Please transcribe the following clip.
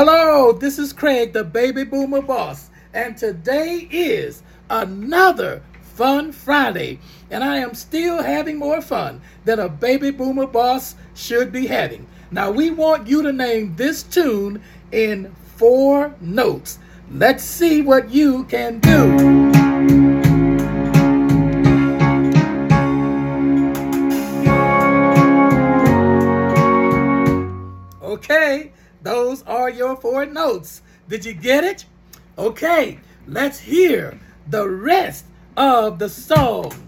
Hello, this is Craig, the baby boomer boss, and today is another Fun Friday, and I am still having more fun than a baby boomer boss should be having. Now, we want you to name this tune in four notes. Let's see what you can do. Okay, those are your four notes. Did you get it? Okay, let's hear the rest of the song.